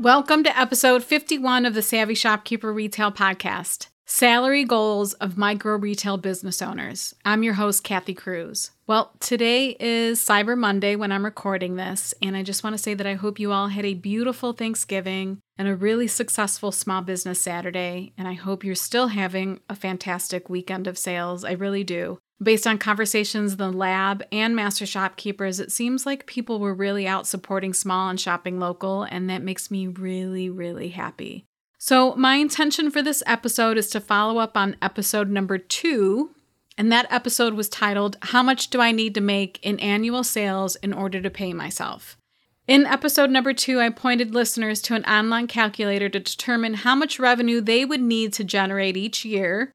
Welcome to episode 51 of the Savvy Shopkeeper Retail Podcast Salary Goals of Micro Retail Business Owners. I'm your host, Kathy Cruz. Well, today is Cyber Monday when I'm recording this, and I just want to say that I hope you all had a beautiful Thanksgiving and a really successful Small Business Saturday, and I hope you're still having a fantastic weekend of sales. I really do. Based on conversations in the lab and master shopkeepers, it seems like people were really out supporting small and shopping local, and that makes me really, really happy. So, my intention for this episode is to follow up on episode number two, and that episode was titled, How Much Do I Need to Make in Annual Sales in Order to Pay Myself? In episode number two, I pointed listeners to an online calculator to determine how much revenue they would need to generate each year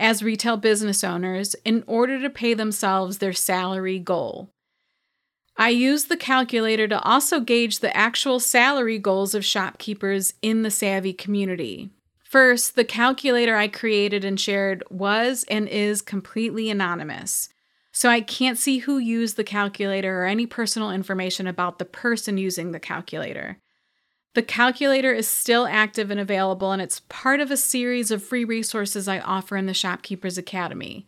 as retail business owners in order to pay themselves their salary goal. I use the calculator to also gauge the actual salary goals of shopkeepers in the Savvy community. First, the calculator I created and shared was and is completely anonymous. So I can't see who used the calculator or any personal information about the person using the calculator. The calculator is still active and available, and it's part of a series of free resources I offer in the Shopkeepers Academy.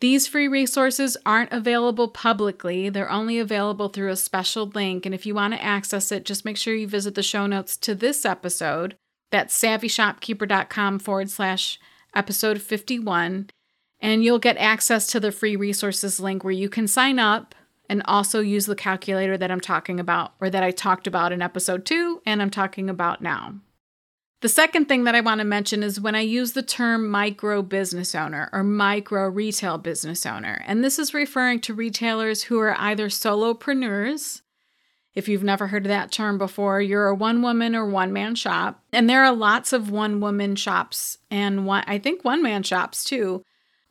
These free resources aren't available publicly, they're only available through a special link. And if you want to access it, just make sure you visit the show notes to this episode. That's savvyshopkeeper.com forward slash episode 51. And you'll get access to the free resources link where you can sign up and also use the calculator that I'm talking about or that I talked about in episode two and I'm talking about now. The second thing that I want to mention is when I use the term micro business owner or micro retail business owner, and this is referring to retailers who are either solopreneurs. If you've never heard that term before, you're a one woman or one man shop. And there are lots of one woman shops and one, I think one man shops too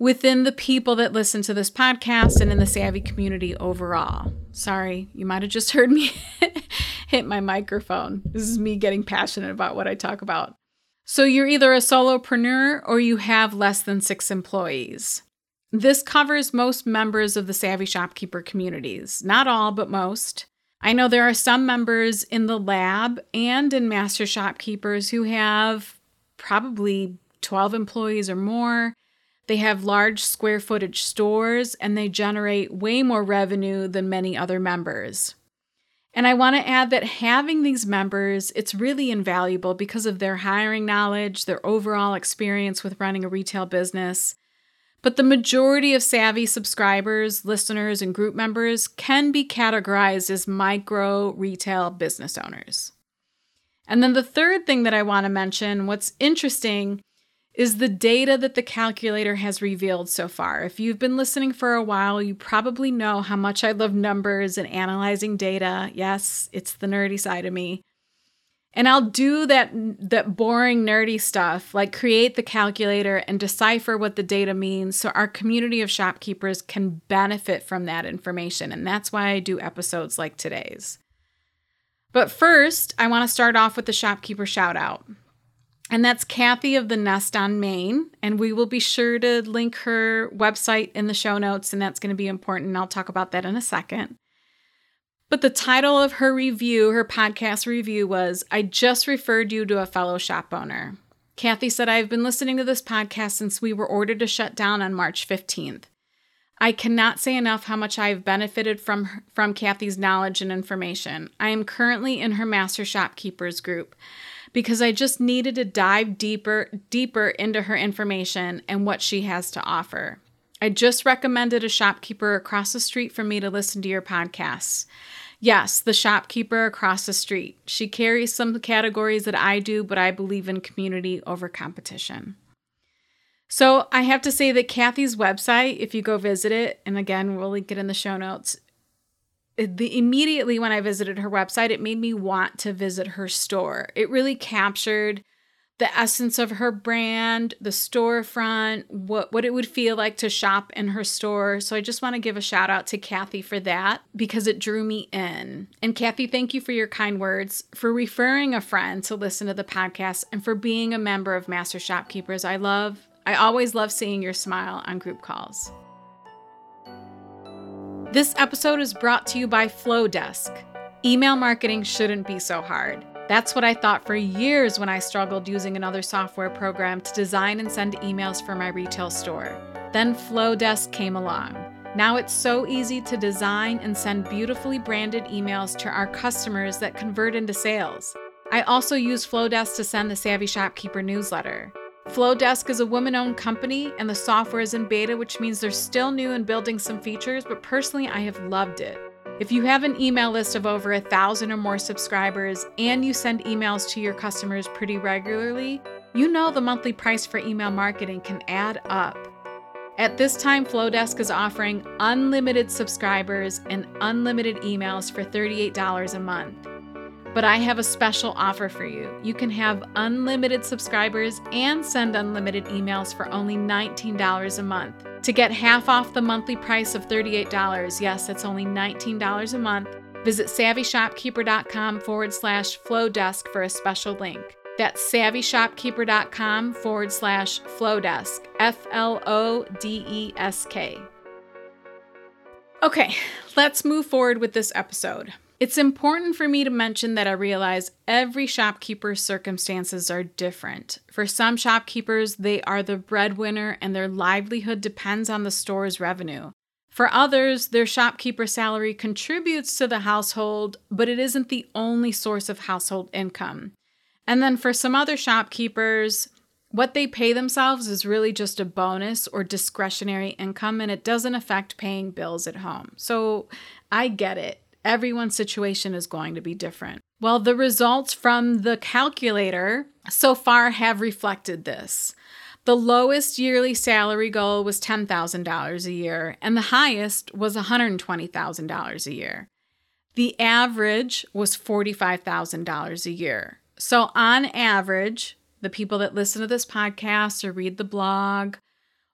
within the people that listen to this podcast and in the Savvy community overall. Sorry, you might have just heard me hit my microphone. This is me getting passionate about what I talk about. So, you're either a solopreneur or you have less than six employees. This covers most members of the Savvy Shopkeeper communities. Not all, but most. I know there are some members in the lab and in Master Shopkeepers who have probably 12 employees or more they have large square footage stores and they generate way more revenue than many other members. And I want to add that having these members, it's really invaluable because of their hiring knowledge, their overall experience with running a retail business. But the majority of Savvy subscribers, listeners, and group members can be categorized as micro retail business owners. And then the third thing that I want to mention, what's interesting is the data that the calculator has revealed so far. If you've been listening for a while, you probably know how much I love numbers and analyzing data. Yes, it's the nerdy side of me. And I'll do that that boring nerdy stuff, like create the calculator and decipher what the data means so our community of shopkeepers can benefit from that information. And that's why I do episodes like today's. But first, I want to start off with the shopkeeper shout out. And that's Kathy of the Nest on Maine. And we will be sure to link her website in the show notes, and that's going to be important. I'll talk about that in a second. But the title of her review, her podcast review, was I just referred you to a fellow shop owner. Kathy said, I've been listening to this podcast since we were ordered to shut down on March 15th. I cannot say enough how much I have benefited from from Kathy's knowledge and information. I am currently in her master shopkeepers group because I just needed to dive deeper deeper into her information and what she has to offer. I just recommended a shopkeeper across the street for me to listen to your podcasts. Yes, the shopkeeper across the street. She carries some categories that I do, but I believe in community over competition. So I have to say that Kathy's website, if you go visit it, and again, we'll link it in the show notes, the immediately when I visited her website, it made me want to visit her store. It really captured the essence of her brand, the storefront, what, what it would feel like to shop in her store. So I just want to give a shout out to Kathy for that because it drew me in. And Kathy, thank you for your kind words, for referring a friend to listen to the podcast, and for being a member of Master Shopkeepers. I love, I always love seeing your smile on group calls. This episode is brought to you by Flodesk. Email marketing shouldn't be so hard. That's what I thought for years when I struggled using another software program to design and send emails for my retail store. Then Flodesk came along. Now it's so easy to design and send beautifully branded emails to our customers that convert into sales. I also use Flodesk to send the Savvy Shopkeeper newsletter. Flodesk is a woman owned company and the software is in beta, which means they're still new and building some features, but personally, I have loved it. If you have an email list of over a thousand or more subscribers and you send emails to your customers pretty regularly, you know the monthly price for email marketing can add up. At this time, Flodesk is offering unlimited subscribers and unlimited emails for $38 a month. But I have a special offer for you. You can have unlimited subscribers and send unlimited emails for only $19 a month. To get half off the monthly price of $38, yes, it's only $19 a month, visit savvyshopkeeper.com forward slash flodesk for a special link. That's savvyshopkeeper.com forward slash flodesk, F L O D E S K. Okay, let's move forward with this episode. It's important for me to mention that I realize every shopkeeper's circumstances are different. For some shopkeepers, they are the breadwinner and their livelihood depends on the store's revenue. For others, their shopkeeper salary contributes to the household, but it isn't the only source of household income. And then for some other shopkeepers, what they pay themselves is really just a bonus or discretionary income and it doesn't affect paying bills at home. So I get it everyone's situation is going to be different. Well, the results from the calculator so far have reflected this. The lowest yearly salary goal was $10,000 a year, and the highest was $120,000 a year. The average was $45,000 a year. So, on average, the people that listen to this podcast or read the blog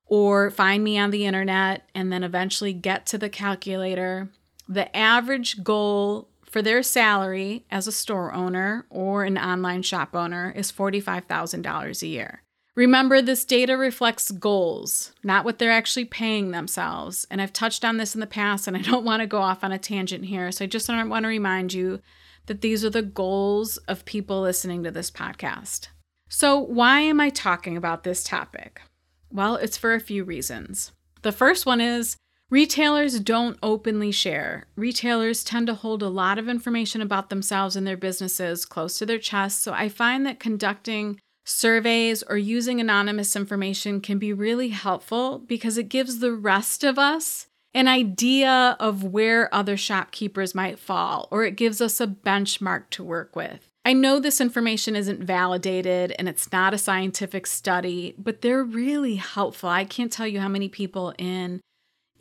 or find me on the internet and then eventually get to the calculator the average goal for their salary as a store owner or an online shop owner is $45,000 a year. Remember, this data reflects goals, not what they're actually paying themselves. And I've touched on this in the past, and I don't want to go off on a tangent here. So I just want to remind you that these are the goals of people listening to this podcast. So, why am I talking about this topic? Well, it's for a few reasons. The first one is Retailers don't openly share. Retailers tend to hold a lot of information about themselves and their businesses close to their chest, so I find that conducting surveys or using anonymous information can be really helpful because it gives the rest of us an idea of where other shopkeepers might fall, or it gives us a benchmark to work with. I know this information isn't validated and it's not a scientific study, but they're really helpful. I can't tell you how many people in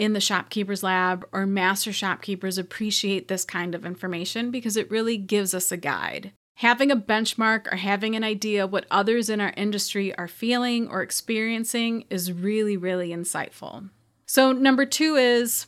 in the shopkeepers lab or master shopkeepers appreciate this kind of information because it really gives us a guide. Having a benchmark or having an idea what others in our industry are feeling or experiencing is really, really insightful. So, number two is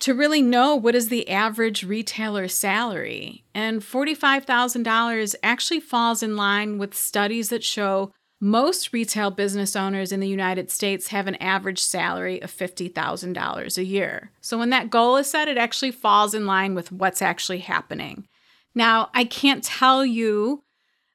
to really know what is the average retailer salary. And $45,000 actually falls in line with studies that show most retail business owners in the United States have an average salary of $50,000 a year. So when that goal is set, it actually falls in line with what's actually happening. Now, I can't tell you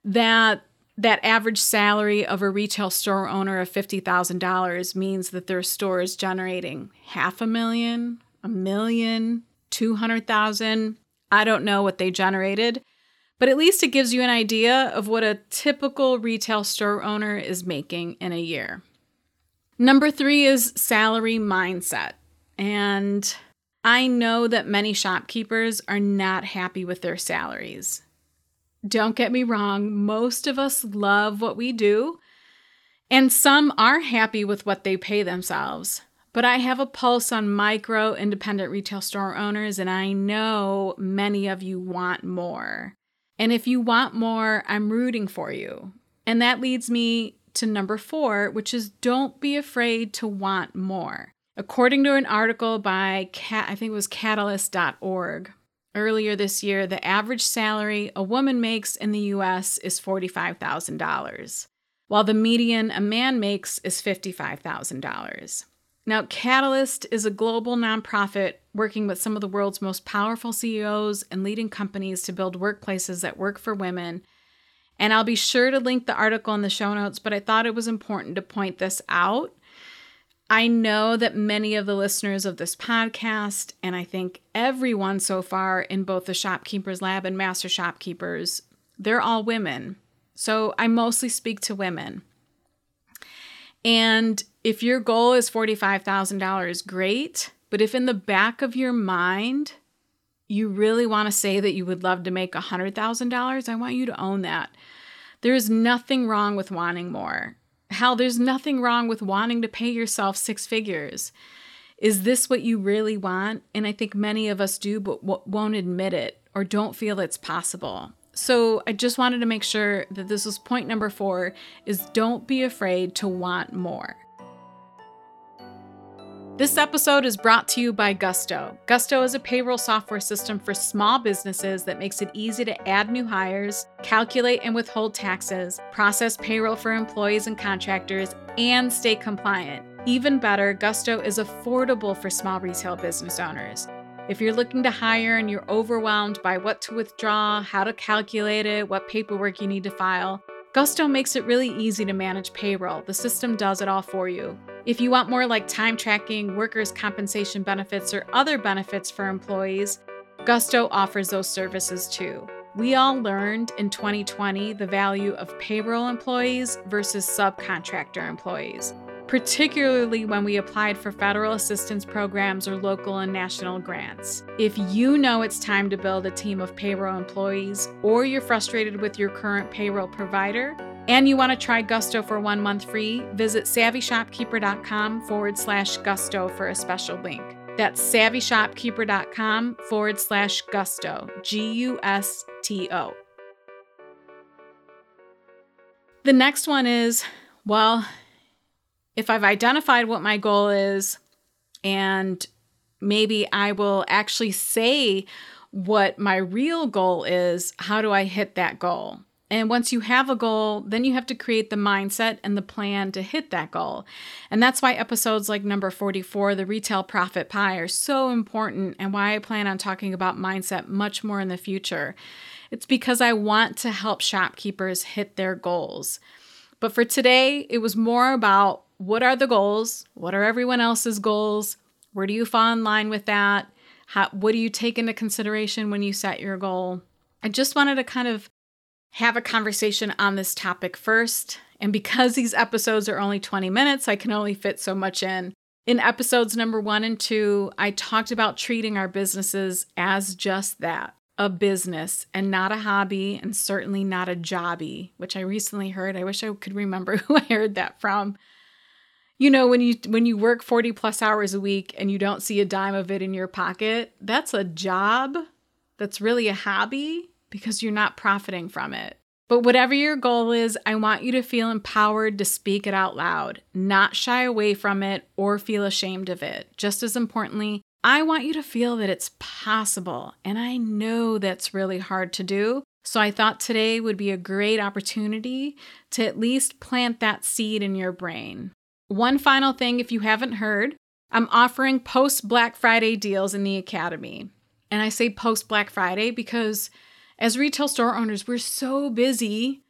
that that average salary of a retail store owner of $50,000 means that their store is generating half a million, a million, 200,000. I don't know what they generated but at least it gives you an idea of what a typical retail store owner is making in a year. Number three is salary mindset. And I know that many shopkeepers are not happy with their salaries. Don't get me wrong, most of us love what we do, and some are happy with what they pay themselves. But I have a pulse on micro independent retail store owners, and I know many of you want more. And if you want more, I'm rooting for you. And that leads me to number four, which is don't be afraid to want more. According to an article by, Cat, I think it was catalyst.org, earlier this year, the average salary a woman makes in the US is $45,000, while the median a man makes is $55,000. Now, Catalyst is a global nonprofit working with some of the world's most powerful CEOs and leading companies to build workplaces that work for women. And I'll be sure to link the article in the show notes, but I thought it was important to point this out. I know that many of the listeners of this podcast, and I think everyone so far in both the Shopkeepers Lab and Master Shopkeepers, they're all women. So I mostly speak to women. And if your goal is $45,000, great. But if in the back of your mind, you really want to say that you would love to make $100,000, I want you to own that. There is nothing wrong with wanting more. Hell, there's nothing wrong with wanting to pay yourself six figures. Is this what you really want? And I think many of us do, but won't admit it or don't feel it's possible. So I just wanted to make sure that this was point number four is don't be afraid to want more. This episode is brought to you by Gusto. Gusto is a payroll software system for small businesses that makes it easy to add new hires, calculate and withhold taxes, process payroll for employees and contractors, and stay compliant. Even better, Gusto is affordable for small retail business owners. If you're looking to hire and you're overwhelmed by what to withdraw, how to calculate it, what paperwork you need to file, Gusto makes it really easy to manage payroll. The system does it all for you. If you want more like time tracking, workers' compensation benefits, or other benefits for employees, Gusto offers those services too. We all learned in 2020 the value of payroll employees versus subcontractor employees, particularly when we applied for federal assistance programs or local and national grants. If you know it's time to build a team of payroll employees, or you're frustrated with your current payroll provider, and you want to try Gusto for one month free, visit savvyshopkeeper.com forward slash gusto for a special link. That's savvyshopkeeper.com forward slash gusto, G U S T O. The next one is well, if I've identified what my goal is, and maybe I will actually say what my real goal is, how do I hit that goal? And once you have a goal, then you have to create the mindset and the plan to hit that goal. And that's why episodes like number 44, the retail profit pie, are so important and why I plan on talking about mindset much more in the future. It's because I want to help shopkeepers hit their goals. But for today, it was more about what are the goals? What are everyone else's goals? Where do you fall in line with that? How, what do you take into consideration when you set your goal? I just wanted to kind of have a conversation on this topic first. And because these episodes are only 20 minutes, I can only fit so much in. In episodes number one and two, I talked about treating our businesses as just that a business and not a hobby, and certainly not a jobby, which I recently heard. I wish I could remember who I heard that from. You know, when you when you work 40 plus hours a week and you don't see a dime of it in your pocket, that's a job. That's really a hobby because you're not profiting from it. But whatever your goal is, I want you to feel empowered to speak it out loud, not shy away from it or feel ashamed of it. Just as importantly, I want you to feel that it's possible. And I know that's really hard to do. So I thought today would be a great opportunity to at least plant that seed in your brain. One final thing, if you haven't heard, I'm offering post Black Friday deals in the Academy. And I say post Black Friday because as retail store owners, we're so busy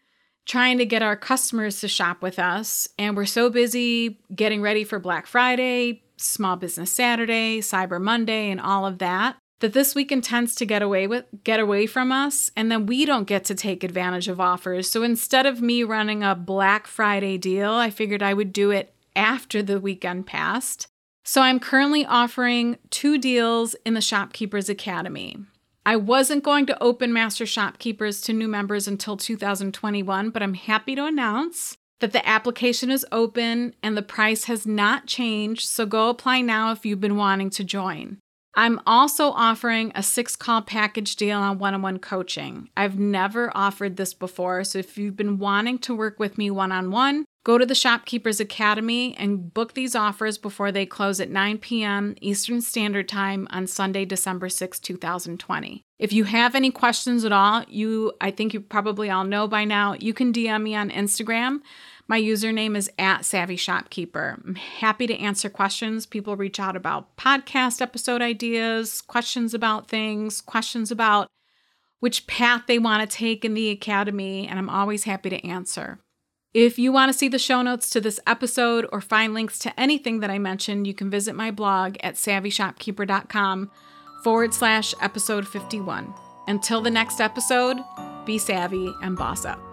trying to get our customers to shop with us, and we're so busy getting ready for Black Friday, Small Business Saturday, Cyber Monday, and all of that. That this weekend tends to get away with get away from us, and then we don't get to take advantage of offers. So instead of me running a Black Friday deal, I figured I would do it after the weekend passed. So I'm currently offering two deals in the Shopkeepers Academy. I wasn't going to open Master Shopkeepers to new members until 2021, but I'm happy to announce that the application is open and the price has not changed, so go apply now if you've been wanting to join. I'm also offering a six call package deal on one on one coaching. I've never offered this before, so if you've been wanting to work with me one on one, go to the Shopkeepers Academy and book these offers before they close at 9 p.m. Eastern Standard Time on Sunday, December 6, 2020. If you have any questions at all, you I think you probably all know by now, you can DM me on Instagram. My username is at Savvy Shopkeeper. I'm happy to answer questions. People reach out about podcast episode ideas, questions about things, questions about which path they want to take in the academy, and I'm always happy to answer. If you want to see the show notes to this episode or find links to anything that I mentioned, you can visit my blog at savvyshopkeeper.com forward slash episode 51. Until the next episode, be savvy and boss up.